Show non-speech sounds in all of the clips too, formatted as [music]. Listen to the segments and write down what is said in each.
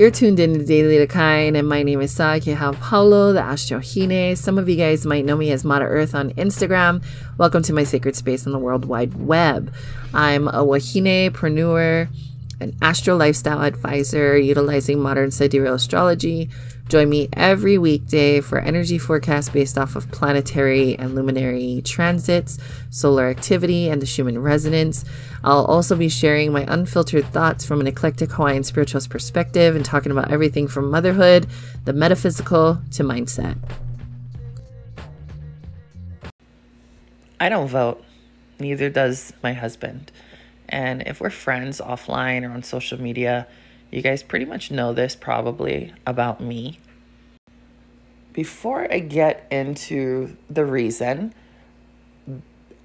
You're tuned in to Daily Decline, and my name is Sakeha Paulo, the Astrohine. Some of you guys might know me as Mata Earth on Instagram. Welcome to my sacred space on the World Wide Web. I'm a Wahine-preneur, an astro lifestyle advisor utilizing modern sidereal astrology. Join me every weekday for energy forecasts based off of planetary and luminary transits, solar activity, and the Schumann resonance. I'll also be sharing my unfiltered thoughts from an eclectic Hawaiian spiritualist perspective and talking about everything from motherhood, the metaphysical, to mindset. I don't vote, neither does my husband. And if we're friends offline or on social media, you guys pretty much know this probably about me. Before I get into the reason,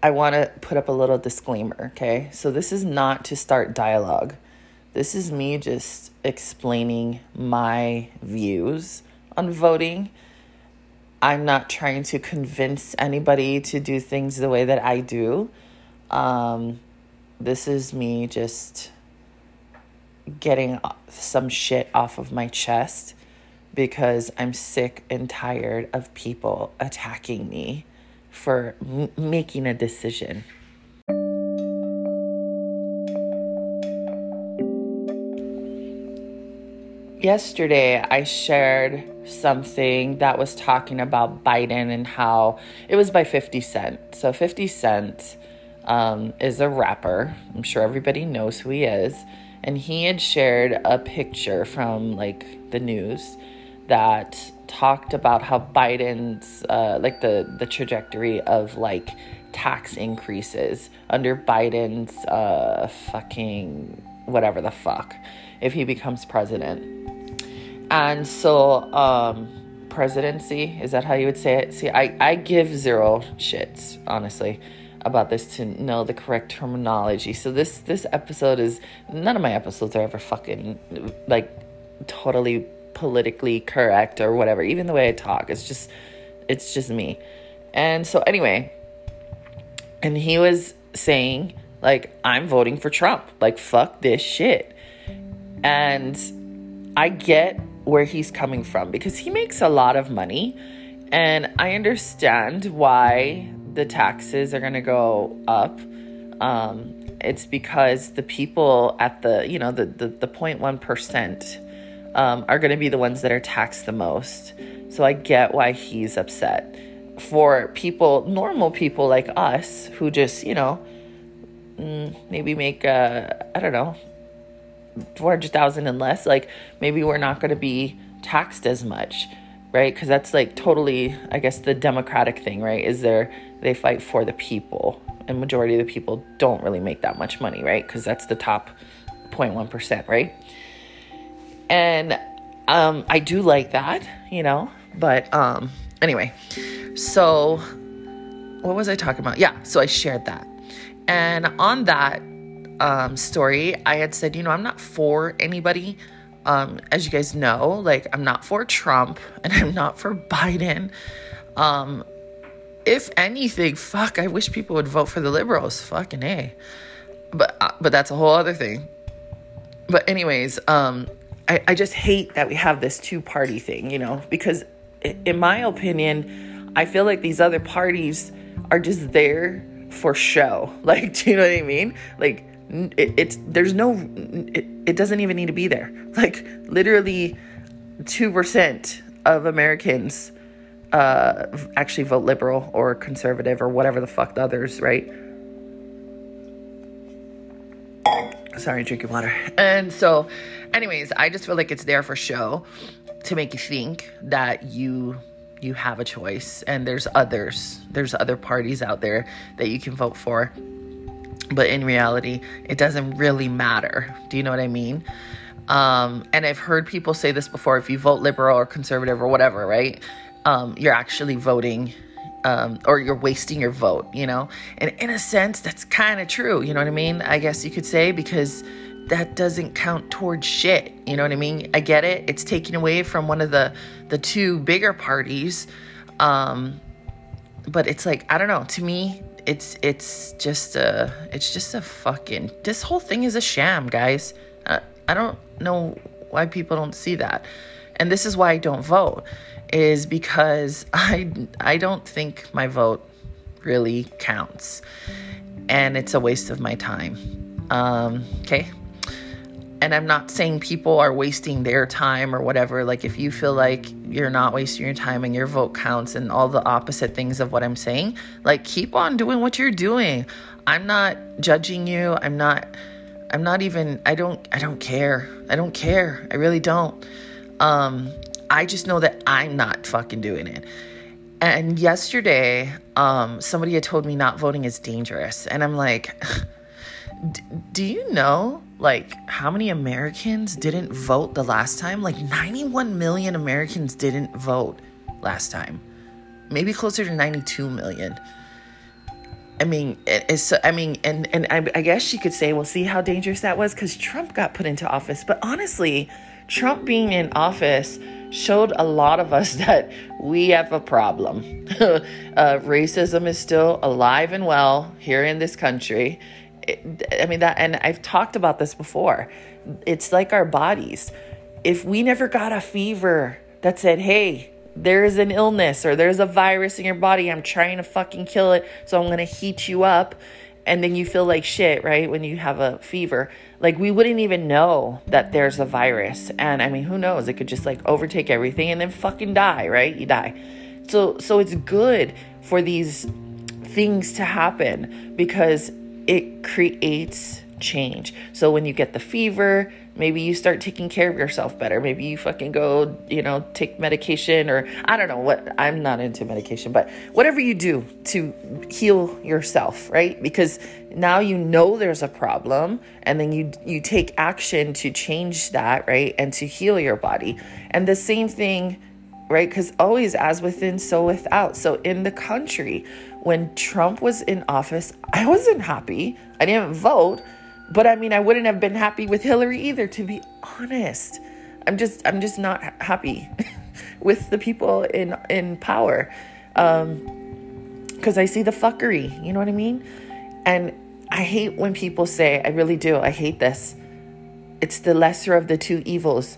I want to put up a little disclaimer, okay? So, this is not to start dialogue. This is me just explaining my views on voting. I'm not trying to convince anybody to do things the way that I do. Um, this is me just getting some shit off of my chest because I'm sick and tired of people attacking me for m- making a decision. Yesterday, I shared something that was talking about Biden and how it was by 50 Cent. So, 50 Cent um, is a rapper. I'm sure everybody knows who he is. And he had shared a picture from like the news that talked about how Biden's uh, like the the trajectory of like tax increases under Biden's uh, fucking whatever the fuck if he becomes president. And so um presidency is that how you would say it? See, I I give zero shits honestly about this to know the correct terminology. So this this episode is none of my episodes are ever fucking like totally politically correct or whatever. Even the way I talk, it's just it's just me. And so anyway, and he was saying like I'm voting for Trump. Like fuck this shit. And I get where he's coming from because he makes a lot of money and I understand why the taxes are going to go up. Um, it's because the people at the, you know, the, the, the 0.1% um, are going to be the ones that are taxed the most. So I get why he's upset. For people, normal people like us who just, you know, mm, maybe make, uh, I don't know, 400,000 and less, like maybe we're not going to be taxed as much right? Because that's like totally, I guess, the democratic thing, right? Is there they fight for the people, and majority of the people don't really make that much money, right? Because that's the top 0.1%, right? And um, I do like that, you know, but um, anyway, so what was I talking about? Yeah, so I shared that. And on that um, story, I had said, you know, I'm not for anybody um, as you guys know, like I'm not for Trump [laughs] and I'm not for Biden. Um, if anything, fuck, I wish people would vote for the liberals. Fucking a. But uh, but that's a whole other thing. But anyways, um, I, I just hate that we have this two party thing, you know, because in my opinion, I feel like these other parties are just there for show. [laughs] Like, do you know what I mean? Like it, it's there's no it, it doesn't even need to be there like literally 2% of americans uh actually vote liberal or conservative or whatever the fuck the others right sorry drinking water and so anyways i just feel like it's there for show to make you think that you you have a choice and there's others there's other parties out there that you can vote for but in reality, it doesn't really matter. Do you know what I mean? Um, and I've heard people say this before if you vote liberal or conservative or whatever, right? Um, you're actually voting um, or you're wasting your vote, you know? And in a sense, that's kind of true, you know what I mean? I guess you could say because that doesn't count towards shit, you know what I mean? I get it. It's taken away from one of the the two bigger parties. Um, but it's like, I don't know, to me, it's it's just a it's just a fucking this whole thing is a sham, guys. I don't know why people don't see that. And this is why I don't vote is because [laughs] I I don't think my vote really counts. And it's a waste of my time. Um, okay? And I'm not saying people are wasting their time or whatever. Like, if you feel like you're not wasting your time and your vote counts and all the opposite things of what I'm saying, like, keep on doing what you're doing. I'm not judging you. I'm not. I'm not even. I don't. I don't care. I don't care. I really don't. Um, I just know that I'm not fucking doing it. And yesterday, um, somebody had told me not voting is dangerous, and I'm like. [laughs] do you know like how many Americans didn't vote the last time? Like 91 million Americans didn't vote last time. Maybe closer to 92 million. I mean, it's I mean, and and I, I guess she could say, well, see how dangerous that was because Trump got put into office. But honestly, Trump being in office showed a lot of us [laughs] that we have a problem. [laughs] uh, racism is still alive and well here in this country. I mean, that, and I've talked about this before. It's like our bodies. If we never got a fever that said, hey, there's an illness or there's a virus in your body, I'm trying to fucking kill it, so I'm gonna heat you up, and then you feel like shit, right? When you have a fever. Like, we wouldn't even know that there's a virus. And I mean, who knows? It could just like overtake everything and then fucking die, right? You die. So, so it's good for these things to happen because it creates change. So when you get the fever, maybe you start taking care of yourself better. Maybe you fucking go, you know, take medication or I don't know what I'm not into medication, but whatever you do to heal yourself, right? Because now you know there's a problem and then you you take action to change that, right? And to heal your body. And the same thing right? Because always as within, so without. So in the country, when Trump was in office, I wasn't happy. I didn't vote, but I mean, I wouldn't have been happy with Hillary either, to be honest. I'm just, I'm just not happy [laughs] with the people in in power, because um, I see the fuckery. You know what I mean? And I hate when people say, I really do. I hate this. It's the lesser of the two evils.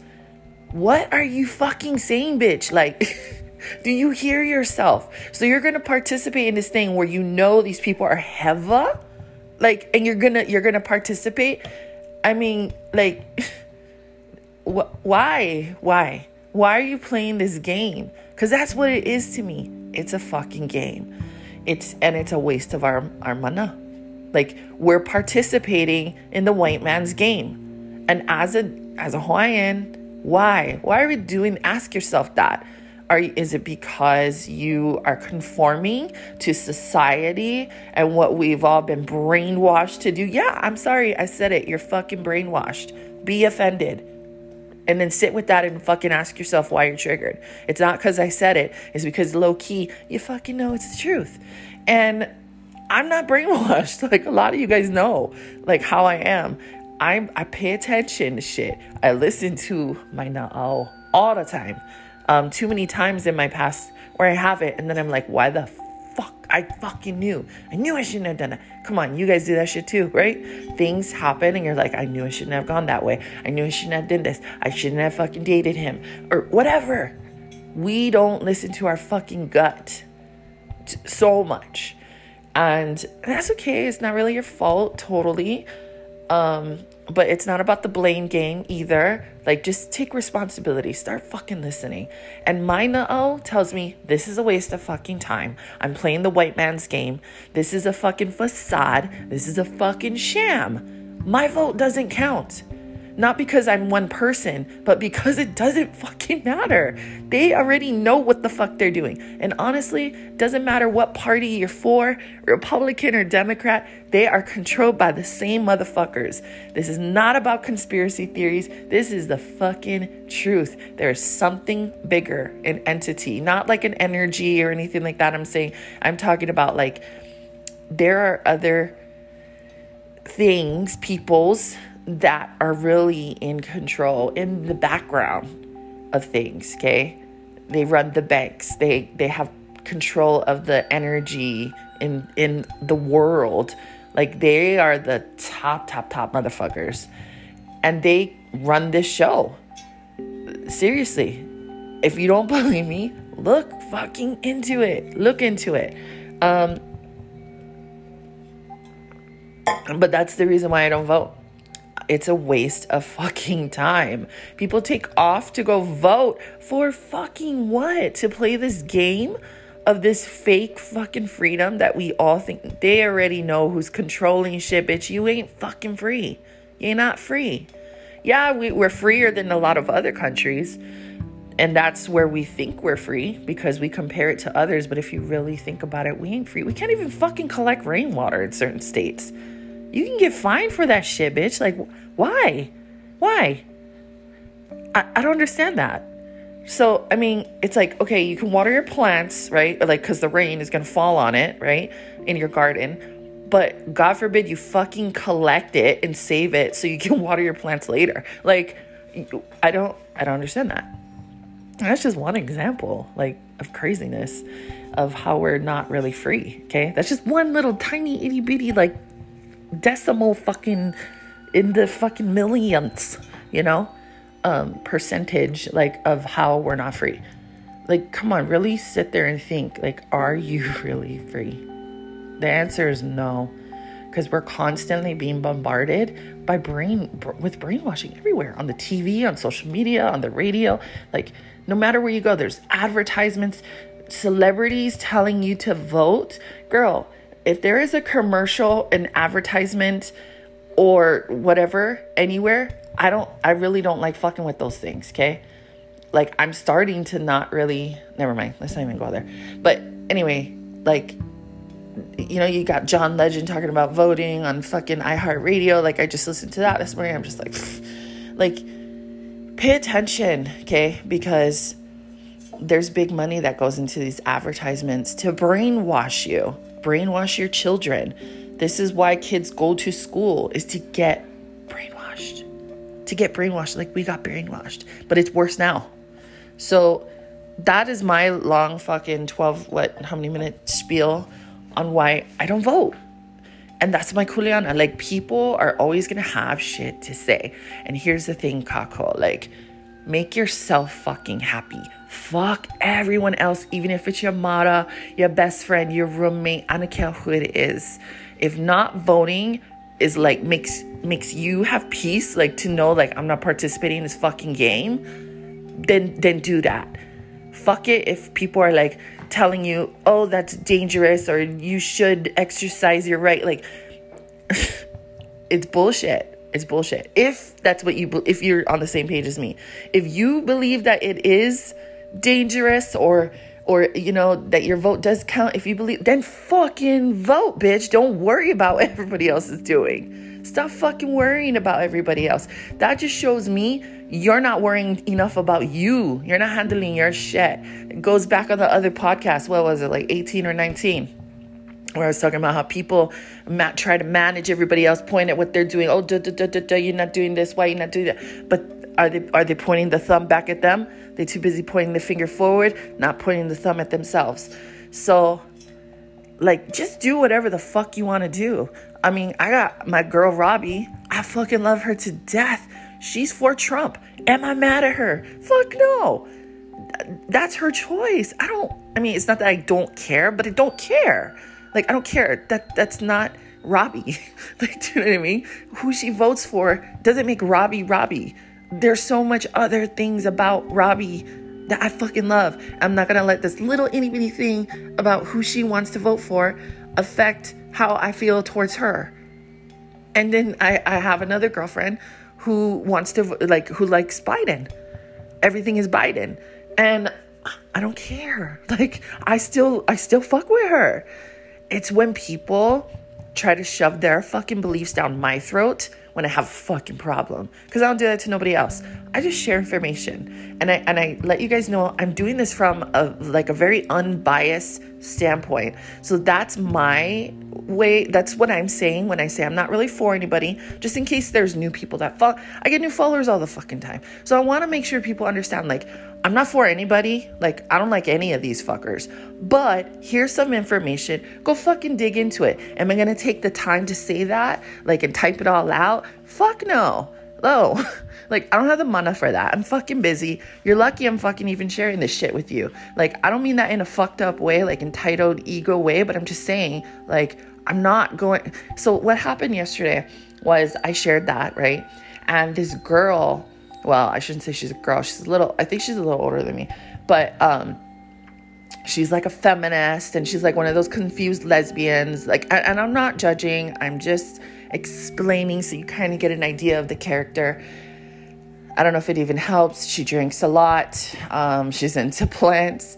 What are you fucking saying, bitch? Like. [laughs] Do you hear yourself? So you're going to participate in this thing where you know these people are hewa? Like and you're to you're to participate? I mean, like [laughs] wh- why? Why? Why are you playing this game? Cuz that's what it is to me. It's a fucking game. It's and it's a waste of our our mana. Like we're participating in the white man's game. And as a as a Hawaiian, why? Why are we doing ask yourself that? Are is it because you are conforming to society and what we've all been brainwashed to do? Yeah, I'm sorry, I said it. You're fucking brainwashed. Be offended. And then sit with that and fucking ask yourself why you're triggered. It's not because I said it, it's because low key, you fucking know it's the truth. And I'm not brainwashed. [laughs] Like a lot of you guys know, like how I am. I'm I pay attention to shit. I listen to my na'au all the time um, too many times in my past where I have it, and then I'm like, why the fuck? I fucking knew. I knew I shouldn't have done it. Come on, you guys do that shit too, right? Things happen, and you're like, I knew I shouldn't have gone that way. I knew I shouldn't have done this. I shouldn't have fucking dated him, or whatever. We don't listen to our fucking gut so much. And that's okay. It's not really your fault, totally. Um, but it's not about the blame game either. Like, just take responsibility. Start fucking listening. And my na'au tells me this is a waste of fucking time. I'm playing the white man's game. This is a fucking facade. This is a fucking sham. My vote doesn't count. Not because I'm one person, but because it doesn't [laughs] fucking matter. They already know what the fuck they're doing. And honestly, doesn't matter what party you're for, Republican or Democrat, they are controlled by the same motherfuckers. This is not about conspiracy theories. This is the fucking truth. There's something bigger, an entity, not like an energy or anything like that. I'm saying, I'm talking about like there are other things, peoples that are really in control in the background of things, okay? They run the banks. They they have control of the energy in in the world. Like they are the top top top motherfuckers. And they run this show. seriously, if you don't [laughs] believe me, look fucking into it. Look into it. Um, but that's the reason why I don't vote. It's a waste of fucking time. People take off to go vote for fucking what? To play this game of this fake fucking freedom that we all think they already know who's controlling shit, bitch. You ain't fucking free. You're not free. Yeah, we, we're freer than a lot of other countries. And that's where we think we're free because we compare it to others. But if you really think about it, we ain't free. We can't even fucking collect rainwater in certain states. You can get fined for that shit, bitch. Like, why? Why? I, I don't understand that. So, I mean, it's like, okay, you can water your plants, right? Like, because the rain is going to fall on it, right? In your garden. But God forbid you fucking collect it and save it so you [laughs] can water your plants later. Like, I don't, I don't understand that. That's just one example, like, of craziness of how we're not really free, okay? That's just one little tiny itty bitty, like, decimal fucking in the fucking millions, you know, um, percentage like of how we're not free. Like, come on, really sit there and think, like, are you [laughs] really free? The answer is no, because we're constantly being bombarded by brain with brainwashing everywhere on the TV, on social media, on the radio. Like, no matter where you go, there's advertisements, celebrities telling you to vote. Girl, if there is a commercial, an advertisement, or whatever anywhere, I don't, I really don't like fucking with those things, okay? Like, I'm starting to not really, never mind, let's not even go there. But anyway, like, you know, you got John Legend talking about voting on fucking iHeartRadio. Like, I just listened to that this morning. I'm just like, [sighs] like, pay attention, okay? Because there's big money that goes into these advertisements to brainwash you brainwash your children. This is why kids go to school is to get brainwashed. To get brainwashed like we got brainwashed, but it's worse now. So that is my long fucking 12 what how many minute spiel on why I don't vote. And that's my kuleana. Like people are always gonna have shit to say. And here's the thing, Kako, like make yourself fucking happy. Fuck everyone else, even if it's your mara, your best friend, your roommate. I don't care who it is. If not voting is like makes makes you have peace, like to know like I'm not participating in this fucking game, then then do that. Fuck it if people are like telling you, oh, that's dangerous or you should exercise your right. Like [laughs] it's bullshit. It's bullshit. If that's what you if you're on the same page as me. If you believe that it is dangerous or or you know that your vote does count if you believe then fucking vote bitch don't worry about what [laughs] everybody else is doing stop fucking worrying about everybody else that just shows me you're not worrying enough about you you're not handling your shit it goes back on the other podcast what was it like 18 or 19 where I was talking about how people ma- try to manage everybody else, point at what they're doing. Oh, duh, duh, duh, you're not doing this. Why you're not doing that? But are they are they pointing the thumb back at them? They're too busy pointing the finger forward, not pointing the thumb at themselves. So, like, just do whatever the fuck you want to do. I mean, I got my girl Robbie. I fucking love her to death. She's for Trump. Am I mad at her? Fuck no. That's her choice. I don't. I mean, it's not that I don't care, but I don't care. Like, I don't care. That that's not Robbie. [laughs] like, do you know what I mean? Who she votes for doesn't make Robbie Robbie there's so much other things about Robbie that I fucking love. I'm not gonna let this little itty bitty thing about who she wants to vote for affect how I feel towards her. And then I, I have another girlfriend who wants to like who likes Biden. Everything is Biden. And I don't care. [laughs] Like I still I still fuck with her. It's when people try to shove their fucking beliefs down my throat when I have a fucking problem. Because I don't do that to nobody else. I just share information. And I and I let you guys know I'm doing this from a like a very unbiased standpoint. So that's my way that's what I'm saying when I say I'm not really for anybody, just in case there's new people that follow. I get new followers all the fucking time. So I want to make sure people understand like I'm not for anybody. Like, I don't like any of these fuckers. But here's some information. Go fucking dig into it. Am I gonna take the time to say that? Like, and type it all out? Fuck no. No. Oh, [laughs] like, I don't have the money for that. I'm fucking busy. You're lucky I'm fucking even sharing this shit with you. Like, I don't mean that in a fucked up way, like entitled ego way, but I'm just saying, like, I'm not going. So, what happened yesterday was I shared that, right? And this girl, well, I shouldn't say she's a girl. She's a little, I think she's a little older than me, but, um, she's like a feminist and she's like one of those confused lesbians. Like and i'm not judging. I'm just explaining so you kind of get an idea of the character. I don't know if it even helps. She drinks a lot. Um, she's into [laughs] plants.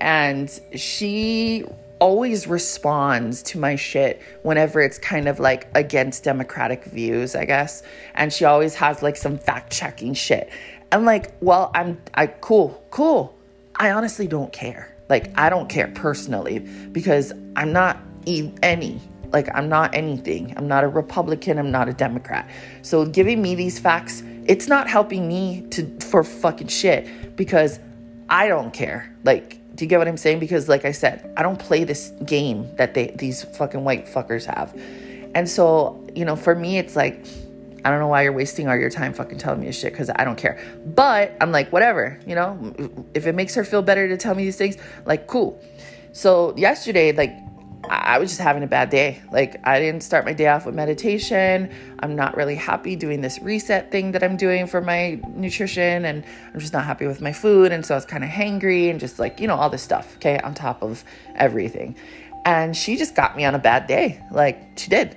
And she always responds to my shit whenever it's kind of like against democratic views i guess and she always has like some fact checking shit and like well i'm i cool cool i honestly don't care like, I don't care personally because I'm not any. Like, I'm not anything. I'm not a Republican. I'm not a Democrat. So, giving me these facts, it's not helping me to for fucking shit because I don't care. Like, do you get what I'm saying? Because, like I said, I don't play this game that they these fucking white fuckers have. And so, you know, for me, it's like I don't know why you're wasting all your time fucking telling me this shit because I don't care. But I'm like, whatever, you know, if it makes her feel better to tell me these things, like, cool. So yesterday, like, I was just having a bad day. Like, I didn't start my day off with meditation. I'm not really happy doing this reset thing that I'm doing for my nutrition, and I'm just not happy with my food. And so I was kind of hangry and just like, you know, all this stuff, okay, on top of everything. And she just got me on a bad day. Like, she did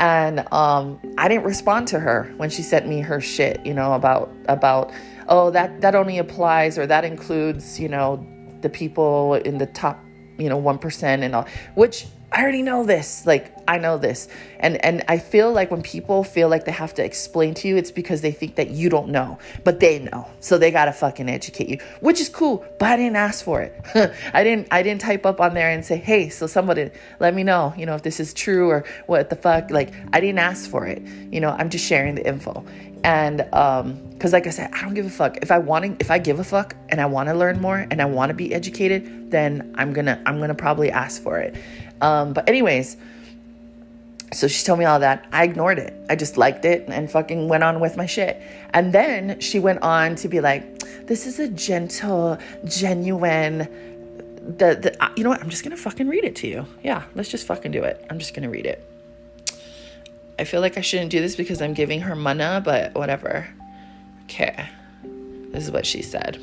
and um, I didn't respond to her when she sent me her shit, you know, about about oh that that only applies or that includes, you know, the people in the top, you know, one percent and all, which I already know this. Like I know this. And and I feel like when people feel like they have to explain to you, it's because they think that you don't know, but they know. So they got to fucking educate you, which is cool, but I didn't ask for it. [laughs] I didn't I didn't type up on there and say, "Hey, so somebody let me know, you know, if this is true or what the fuck." Like I didn't ask for it. You know, I'm just sharing the info. And um cuz like I said, I don't give a fuck. If I want if I give a fuck and I want to learn more and I want to be educated, then I'm going to I'm going to probably ask for it. Um, but, anyways, so she told me all that. I ignored it. I just liked it and fucking went on with my shit. And then she went on to be like, this is a gentle, genuine. The, the you know what? I'm just gonna fucking read it to you. Yeah, let's just fucking do it. I'm just gonna read it. I feel like I shouldn't do this because I'm giving her mana, but whatever. Okay. This is what she said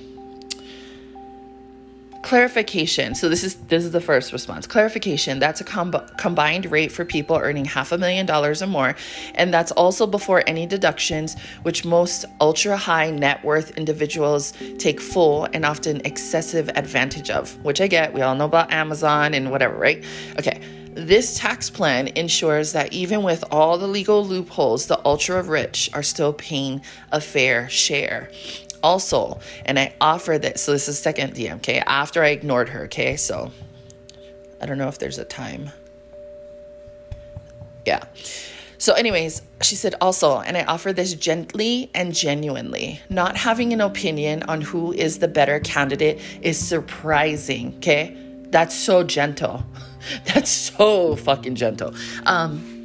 clarification. So this is this is the first response. Clarification that's a com- combined rate for people earning half a million dollars or more. And that's also before any deductions which most ultra high net worth individuals take full and often excessive advantage of which i get. We all know about amazon and whatever right? Okay. This tax plan ensures that even with all the legal loopholes, the ultra rich are still paying a fair share also and i offer this so this is second dm okay? After i ignored her okay? So i don't know if there's a time. Yeah. So anyways she said also and i offer this gently and genuinely not having an opinion on who is the better candidate is surprising okay? That's so gentle. [laughs] That's so fucking gentle. Um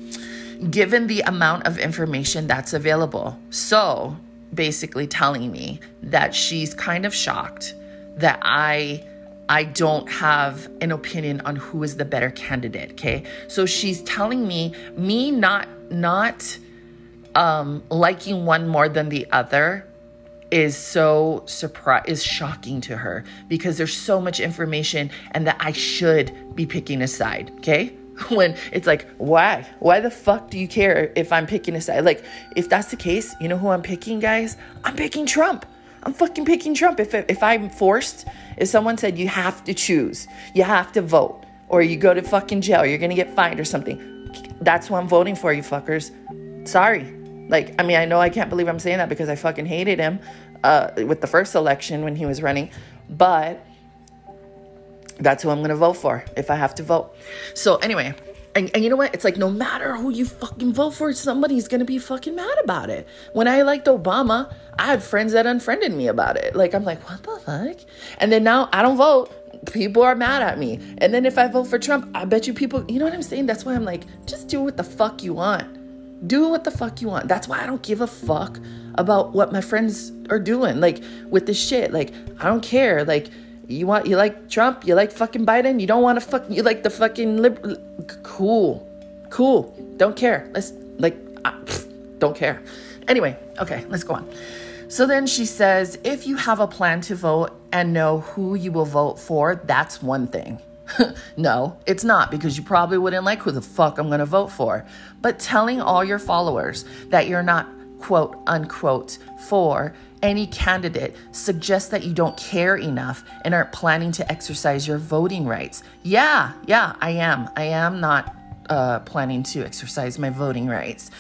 given the amount of information that's available. So basically telling me that she's kind of shocked that I I don't have an opinion on who is the better candidate, okay? So she's telling me me not not um liking one more than the other is so surprise is shocking to her because there's so much information and that I should be picking a side, okay? [laughs] when it's like, why? Why the fuck do you care if I'm picking a side? Like, if that's the case, you know who I'm picking, guys? I'm picking Trump. I'm fucking picking Trump. If, if I'm forced, if someone said you have to choose, you have to vote, or you go to fucking jail, you're gonna get fined or something, that's who I'm voting for, you fuckers. Sorry. Like, I mean, I know I can't believe I'm saying that because I fucking hated him uh, with the first election when he was running, but that's who I'm gonna vote for if I have to vote. So anyway, and, and you know what? It's like no matter who you fucking vote for, somebody's gonna be fucking mad about it. When I liked Obama, I had friends that unfriended me about it. Like I'm like, what the fuck? And then now I don't vote. People are mad at me. And then if I vote for Trump, I bet you people, you know what I'm saying? That's why I'm like, just do what the fuck you want. Do what the fuck you want. That's why I don't give a fuck about what my friends are doing. Like with this shit. Like I don't care. Like you want you like Trump, you like fucking Biden, you don't want to fuck you like the fucking liberal cool. Cool. Don't care. Let's like don't care. Anyway, okay, let's go on. So then she says, if you have a plan to vote and know who you will vote for, that's one thing. [laughs] no, it's not because you probably wouldn't like who the fuck I'm gonna vote for. But telling all your followers that you're not quote unquote for any candidate suggests that you don't care enough and aren't planning to exercise your voting rights. Yeah, yeah, I am. I am not uh, planning to exercise my voting rights.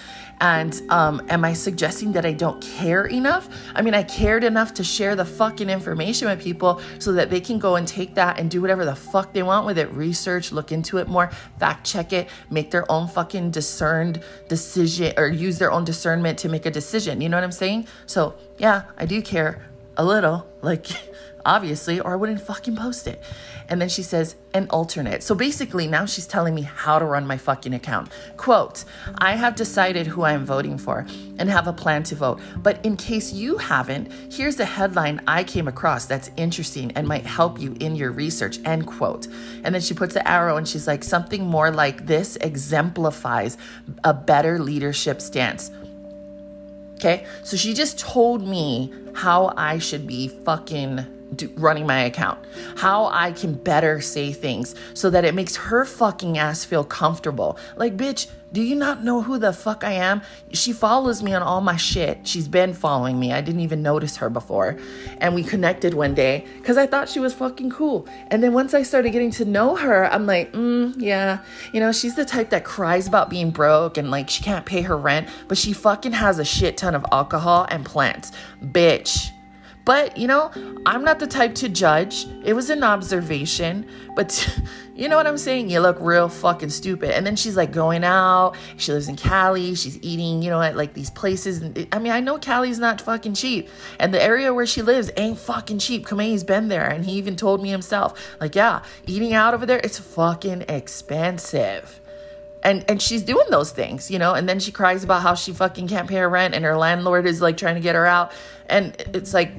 And um, am I suggesting that I don't care enough? I mean, I cared enough to share the fucking information with people so that they can go and take that and do whatever the fuck they want with it. Research, look into it more, fact check it, make their own fucking discerned decision or use their own discernment to make a decision. You know what I'm saying? So, yeah, I do care a little. Like, [laughs] obviously, or I wouldn't fucking post it. And then she says, an alternate. So basically, now she's telling me how to run my fucking account. Quote, I have decided who I am voting for and have a plan to vote. But in case you haven't, here's a headline I came across that's interesting and might help you in your research. End quote. And then she puts the arrow and she's like, something more like this exemplifies a better leadership stance. Okay, so she just told me how I should be fucking do, running my account, how I can better say things so that it makes her fucking ass feel comfortable. Like, bitch, do you not know who the fuck I am? She follows me on all my shit. She's been following me. I didn't even notice her before. And we connected one day because I thought she was fucking cool. And then once I started getting to know her, I'm like, mm, yeah. You know, she's the type that cries about being broke and like she can't pay her rent, but she fucking has a shit ton of alcohol and plants. Bitch. But, you know, I'm not the type to judge. It was an observation. But [laughs] you know what I'm saying? You look real fucking stupid. And then she's like going out. She lives in Cali. She's eating, you know, at like these places. I mean, I know Cali's not fucking cheap. And the area where she lives ain't fucking cheap. Kamei's been there. And he even told me himself, like, yeah, eating out over there, it's fucking expensive and and she's doing those things you know? And then she cries about how she fucking can't pay her rent and her landlord is like trying to get her out. And it's like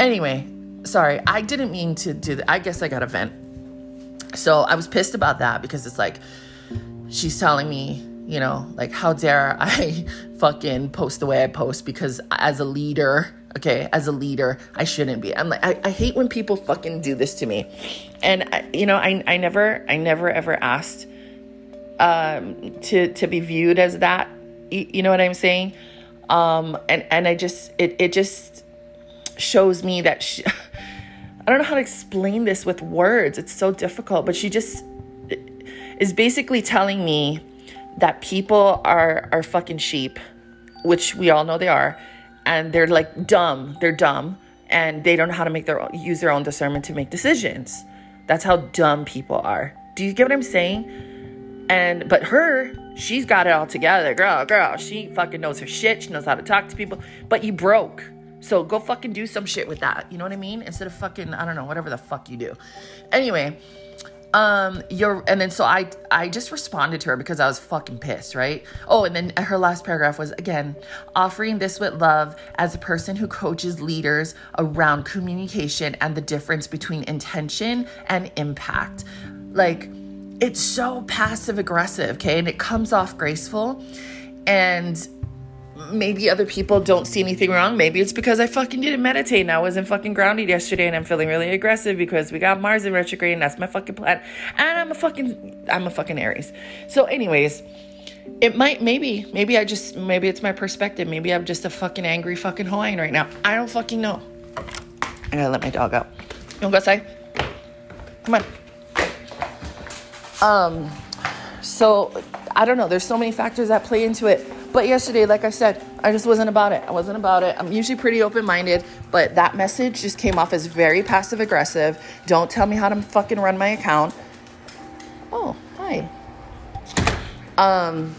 anyway sorry i didn't mean to do that i guess i got a vent. So i was pissed about that because it's like she's telling me you know like how dare [laughs] i fucking post the way i post because as a leader okay as a leader i shouldn't be. I'm like i, I hate when people fucking do this to me. And I, you know i i never i never ever asked um, to to be viewed as that. You know what I'm saying? Um, and and I just it it just shows me that she, [laughs] I don't know how to explain this with words. It's so difficult, but she just is basically telling me that people are are fucking sheep, which we all know they are, and they're like dumb. They're dumb, and they don't know how to make their own, use their own discernment to make decisions. That's how dumb people are. Do you get what I'm saying? And but her, she's got it all together. Girl, girl, she fucking knows her shit. She knows how to talk to people. But you broke. So go fucking do some shit with that. You know what I mean? Instead of fucking, I don't know, whatever the fuck you do. Anyway, um, you're and then so I I just responded to her because I was fucking pissed, right? Oh, and then her last paragraph was again offering this with love as a person who coaches leaders around communication and the difference between intention and impact. Like it's so passive aggressive, okay? And it comes off graceful. And maybe other people don't see anything wrong. Maybe it's because I fucking didn't meditate and I wasn't fucking grounded yesterday and I'm feeling really aggressive because we got Mars in retrograde and that's my fucking plan. And I'm a fucking I'm a fucking Aries. So anyways, it might maybe maybe I just maybe it's my perspective. Maybe I'm just a fucking angry fucking Hawaiian right now. I don't fucking know. I gotta let my dog out. You wanna go outside? Come on. Um, so I don't know. There's so many factors that play into it. But yesterday, like I said, I just wasn't about it. I wasn't about it. I'm usually pretty open minded, but that message just came off as very passive aggressive. Don't tell me how to fucking run my account. Oh, hi. Um,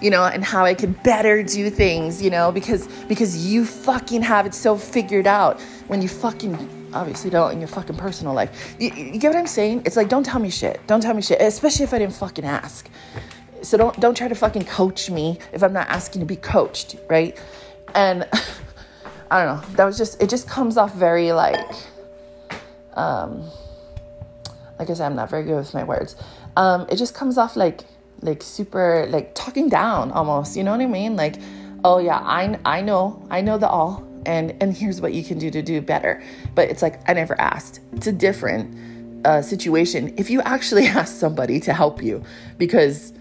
you know, and how I could better do things, you know, because because you fucking have it so figured out when you fucking obviously don't in your fucking personal life. You, you, get what I'm saying? It's like, don't tell me shit. Don't tell me shit, especially if I didn't fucking ask. so don't don't try to fucking coach me if I'm not asking to be coached, right? And [laughs] I don't know. That was just it just comes off very like um like I said, I'm not very good with my words. Um, it just comes off like like super like talking down almost. You know what I mean? Like, oh yeah, I I know I know the all, and and here's what you can do to do better. But it's like I never asked. It's a different uh, situation if you actually [laughs] ask somebody to help you because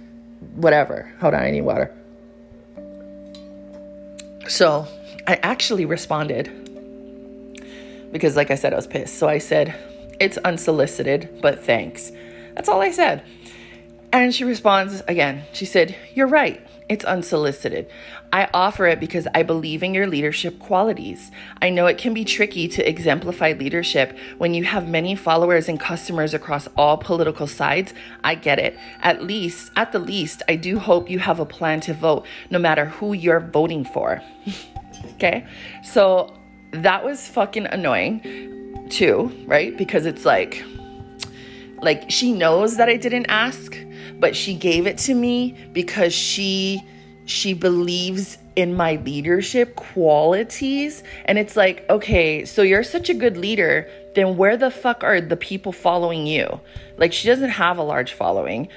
whatever. Hold on, I need water. So I actually responded because, like I said, I was pissed. So I said, It's unsolicited, but thanks. That's all I said. And she responds again. She said, You're right. It's unsolicited. I offer it because I believe in your leadership qualities. I know it can be tricky to exemplify leadership when you have many followers and customers across all political sides. I get it. At least, at the least, I do hope you have a plan to vote no matter who you're voting for. [laughs] okay? So that was fucking annoying too, right? Because it's like, like she knows that I didn't ask but she gave it to me because she she believes in my leadership qualities. And it's like okay so you're such a good leader then where the fuck are the people following you? Like she doesn't have a large following.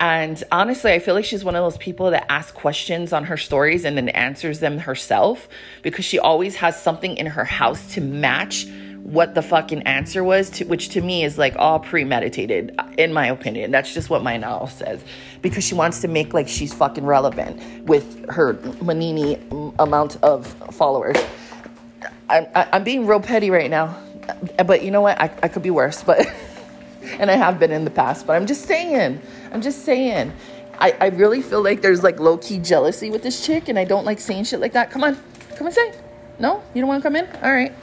And honestly, I feel like she's one of those people that asks questions on her stories and then answers them herself because she always has something in her house to match what the fucking answer was, to, which to me is like all premeditated, in my opinion. That's just what my novel says. Because she wants to make like she's fucking relevant with her Manini amount of followers. I'm, I'm being real petty right now, but you know what? I, I could be worse, but, [laughs] and I have been in the past, but I'm just saying, I'm just saying. I, I really feel like there's like low key jealousy with this chick, and I don't like saying shit like that. Come on, come and say. No, you don't want to come in? All right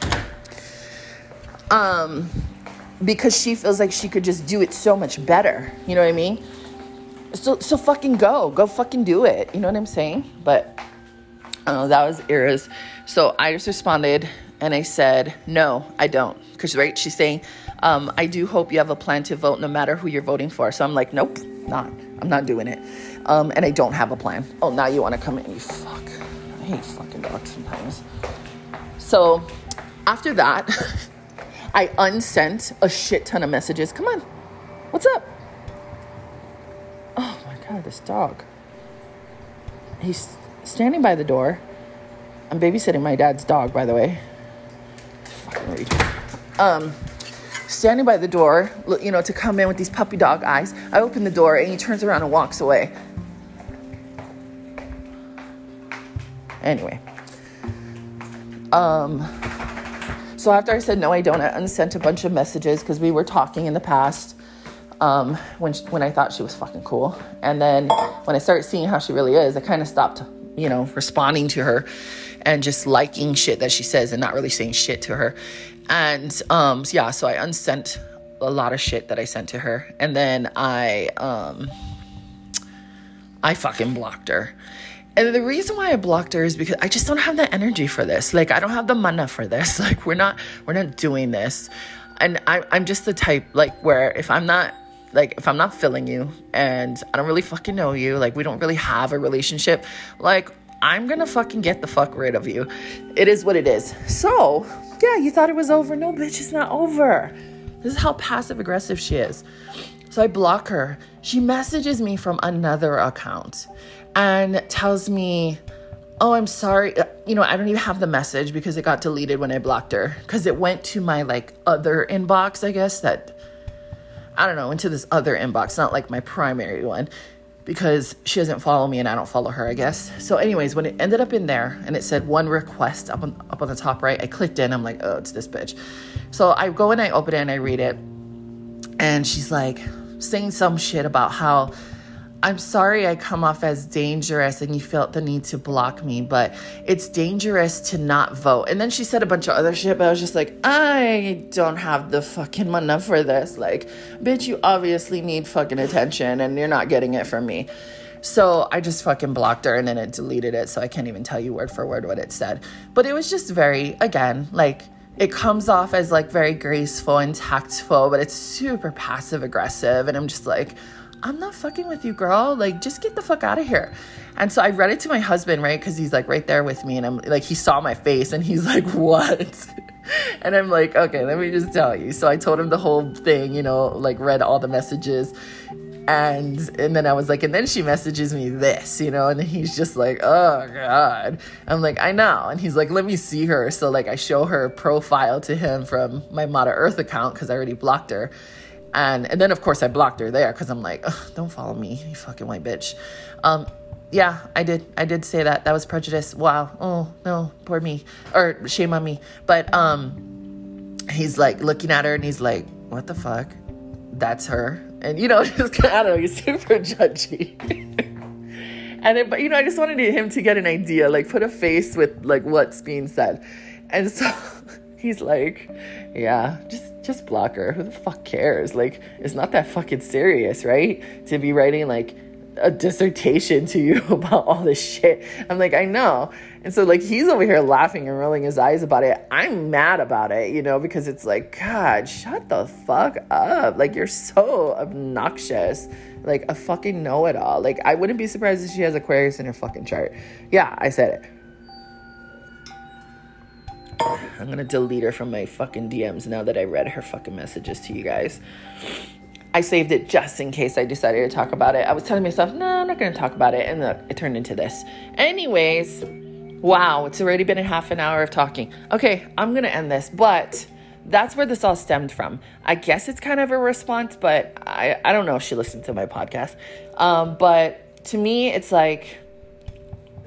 um, because she feels like she could just do it so much better. You know what I mean? So, so fucking go, go fucking do it. You know what I'm saying? But uh, that was Ira's. So I just responded and I said, no, I don't. Because, right, she's saying, um, I do hope you have a plan to vote no matter who you're voting for. So I'm like, nope, not. I'm not doing it. Um, and I don't have a plan. Oh, now you want to come in, you fuck. I hate fucking dogs sometimes. So after that, [laughs] I unsent a shit ton of messages. Come on. What's up? Oh my god, this dog. He's standing by the door. I'm babysitting my dad's dog, by the way. Fucking Um, standing by the door, you know, to come in with these puppy dog eyes. I open the door and he turns around and walks away. Anyway. Um, so after I said no, I don't, I unsent a bunch of messages because we were talking in the past um, when she, when I thought she was fucking cool, and then when I started seeing how she really is, I kind of stopped, you know, responding to her and just liking shit that she says and not really saying shit to her. And um, so yeah, so I unsent a lot of shit that I sent to her, and then I um, I fucking blocked her. And the reason why I blocked her is because I just don't have the energy for this. Like I don't have the mana for this. [laughs] Like we're not we're not doing this. And I I'm just the type like where if I'm not like if I'm not feeling you and I don't really fucking know you, like we don't really have a relationship, like I'm gonna fucking get the fuck rid of you. It is what it is. So, yeah, you thought it was over. No, bitch, it's not over. This is how passive aggressive she is. So I block her. She messages me from another account and tells me, Oh, I'm sorry. Uh, you know, I don't even have the message because it got deleted when I blocked her because it went to my like other inbox, I guess, that I don't know, into this other inbox, not like my primary one because she doesn't follow me and I don't follow her, I guess. So, anyways, when it ended up in there and it said one request up on up on the top right, I clicked in. I'm like, oh, it's this bitch. So I go and I open it and I read it, and she's like saying some shit about how I'm sorry I come off as dangerous and you felt the need to block me, but it's dangerous to not vote. And then she said a bunch of other shit, but I was just like, I don't have the fucking money for this. Like, bitch, you obviously need fucking attention and you're not getting it from me. So I just fucking blocked her and then it deleted it. So I can't even tell you word for word what it said. But it was just very, again, like, it comes off as like very graceful and tactful, but it's super passive aggressive. And I'm just like, I'm not fucking with you, girl. Like, just get the fuck out of here. And so I read it to my husband, right? Because he's like right there with me. And I'm like, he saw my face and he's like, [laughs] what? and I'm like, okay, let me just tell you. So I told him the whole thing, you know, like read all the messages. And and then I was like, and then she messages me this, you know, and he's just like, oh God. I'm like, I know. And he's like, let me see her. So like I show her profile to him from my Mata Earth account because I already blocked her. And and then of course I blocked her there because I'm like, don't follow me, you fucking white bitch. Um, yeah, I did. I did say that. That was prejudice. Wow. Oh no, poor me. Or shame on me. But um, he's like looking at her and he's like, what the fuck? That's her and you know, [laughs] just kind of he's super judgy. [laughs] and it, but you know, I just wanted him to get an idea, like put a face with like what's being said, and so [laughs] he's like, yeah, just just block her. Who the fuck cares? Like, it's not that fucking serious, right? To be writing like a dissertation to you [laughs] about all this shit. I'm like, I know. And so like he's over here laughing and rolling his eyes about it. I'm mad about it, you know, because it's like, God, shut the fuck up. Like you're so obnoxious. Like a fucking know-it-all. Like I wouldn't be surprised if she has Aquarius in her fucking chart. Yeah, I said it. I'm gonna delete her from my fucking DMs now that I read her fucking messages to you guys. I saved it just in case I decided to talk about it. I was telling myself, no, I'm not to talk about it. And look, it turned into this. Anyways, wow, it's already been a half an hour of talking. Okay, I'm to end this. But that's where this all stemmed from. I guess it's kind of a response, but I, I don't know if she listened to my podcast. Um, but to me, it's like,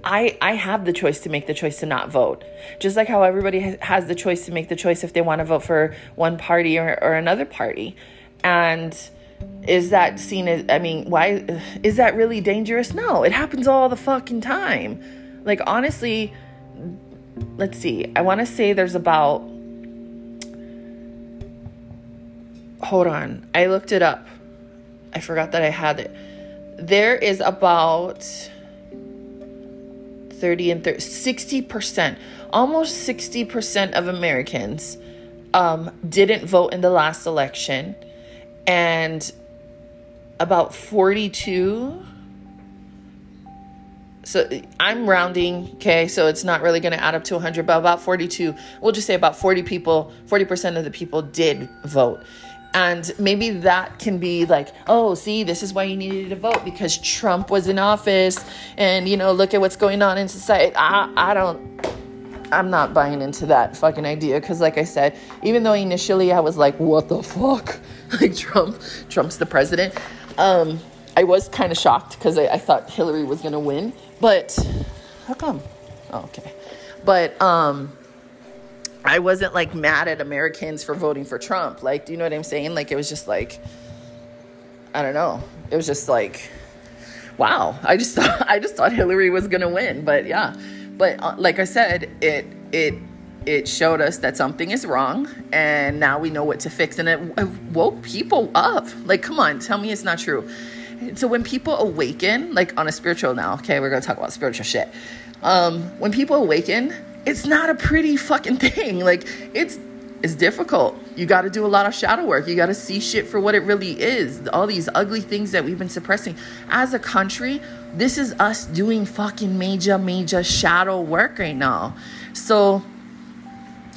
I, I have the choice to make the choice to not vote. Just like how everybody has the choice to make the choice if they want to vote for one party or, or another party. And is that seen as i mean why is that really dangerous no it happens all the fucking time like honestly let's see i want to say there's about hold on i looked it up i forgot that i had it there is about 30 and 30 60% almost 60% of americans um, didn't vote in the last election and about 42 so I'm rounding, okay, so it's not really going to add up to 100, but about 42, we'll just say about 40 people, 40% of the people did vote. And maybe that can be like, oh, see, this is why you needed to vote because Trump was in office and, you know, look at what's going on in society. I, I don't, I'm not buying into that fucking idea because, like I said, even though initially I was like, what the fuck? [laughs] like Trump, Trump's the president. Um, I was kind of shocked because I, I, thought Hillary was gonna win, but how come? Oh, okay, but um, I wasn't like mad at Americans for voting for Trump. Like, do you know what I'm saying? Like, it was just like, I don't know. It was just like, wow. I just [laughs] thought I just thought Hillary was gonna win, but yeah. But uh, like I said, it it it showed us that something is wrong and now we know what to fix and it, it woke people up like come on tell me it's not true so when people awaken like on a spiritual now okay we're gonna talk about spiritual shit um when people awaken it's not a pretty fucking thing [laughs] like it's it's difficult you got to do a lot of shadow work you got to see shit for what it really is all these ugly things that we've been suppressing as a country this is us doing fucking major major shadow work right now so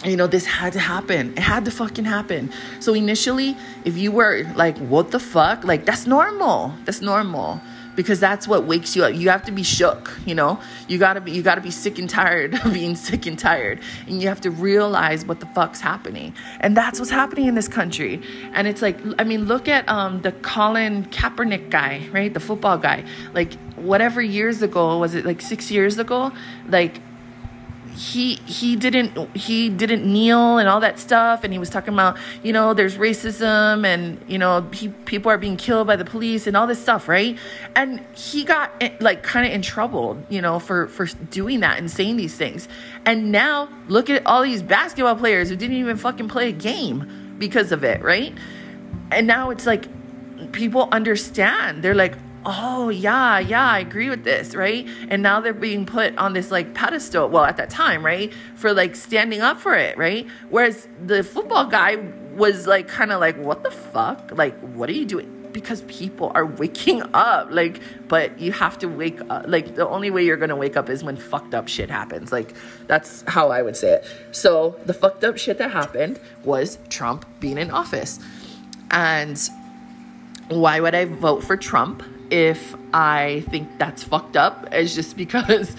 you know, this had to happen. It had to fucking happen. So initially, if you were like, what the fuck? Like, that's normal. That's normal. Because that's what wakes you up. You have to be shook, you know? You gotta be you gotta be sick and tired [laughs] of being sick and tired. And you have to realize what the fuck's happening. And that's what's happening in this country. And it's like, I mean, look at um the Colin Kaepernick guy, right? The football guy. Like whatever years ago, was it like six years ago? Like he he didn't he didn't kneel and all that stuff. And he was talking about you know there's racism and you know he, people are being killed by the police and all this stuff right? And he got eh, like kind of in trouble you know for for doing that and saying these things. And now look at all these basketball players who didn't even fucking play a game because of it right? And now it's like people understand. They're like oh yeah yeah i agree with this right and now they're being put on this like pedestal well at that time right for like standing up for it right whereas the football guy was like kind of like what the fuck like what are you doing because people are waking up. Like, but you have to wake up. Like, the only way you're gonna wake up is when fucked up shit happens. Like, that's how I would say it. So, the fucked up shit that happened was Trump being in office. And why would I vote for Trump if I think that's fucked up? It's just because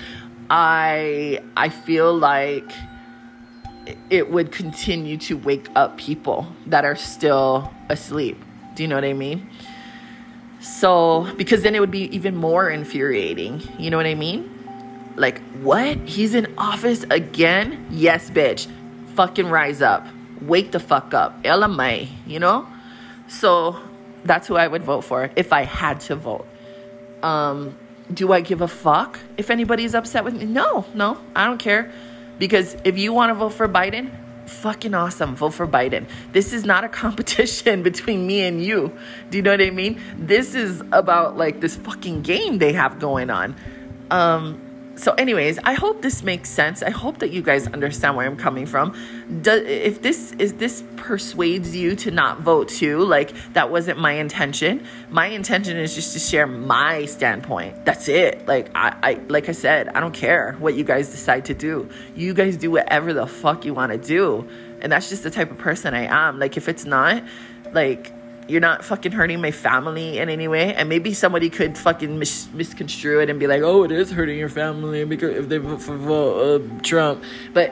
I I feel like it would continue to wake up people that are still asleep. Do you know what I mean? So, because then it would be even more infuriating. You know what I mean? Like, what? He's in office again? Yes, bitch. Fucking rise up. Wake the fuck up. LMA, you know? So, that's who I would vote for if I had to vote. Um, do I give a fuck if anybody's upset with me? No, no, I don't care. Because if you want to vote for Biden, fucking awesome. Vote for Biden. This is not a [laughs] competition between me and you. Do you know what I mean? This is about like this fucking game they have going on. Um, so anyways i hope this makes sense. I hope that you guys understand where i'm coming from. Do, if this is this persuades you to not vote too like that wasn't my intention my intention is just to share my standpoint. That's it. Like i, I like i said i don't care what you guys decide to do. You guys do whatever the fuck you want to do. And that's just the type of person i am. Like if it's not like you're not fucking hurting my family in any way. And maybe somebody could fucking mis- misconstrue it and be like, oh, it is hurting your family because if they vote for uh, Trump. But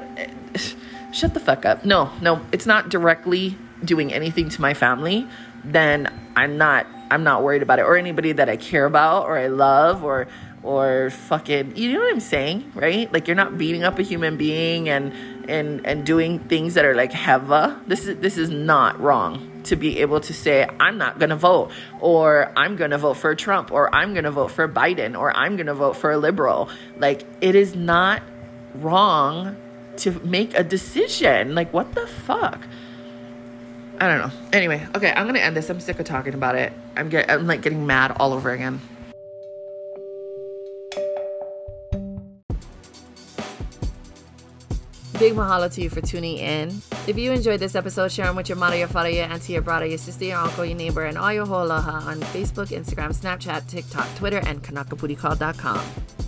uh, [sighs] shut the fuck up. No, no, it's not directly doing anything to my family. Then I'm not. I'm not worried about it, or anybody that I care about, or I love, or or fucking. You know what I'm saying, right? Like you're not beating up a human being and and and doing things that are like hewa. This is this is not wrong to be able to say, I'm not going to vote, or I'm going to vote for Trump, or I'm going to vote for Biden, or I'm going to vote for a liberal. Like, it is not wrong to make a decision. Like, what the fuck? I don't know. Anyway, okay, I'm gonna end this. I'm sick of talking about it. I'm get, I'm like getting mad all over again. Big mahalo to you for tuning in. If you enjoyed this episode, share them with your mother, your father, your auntie, your brother, your sister, your uncle, your neighbor, and all your whole aloha on Facebook, Instagram, Snapchat, TikTok, Twitter, and KanakaPudiCall.com.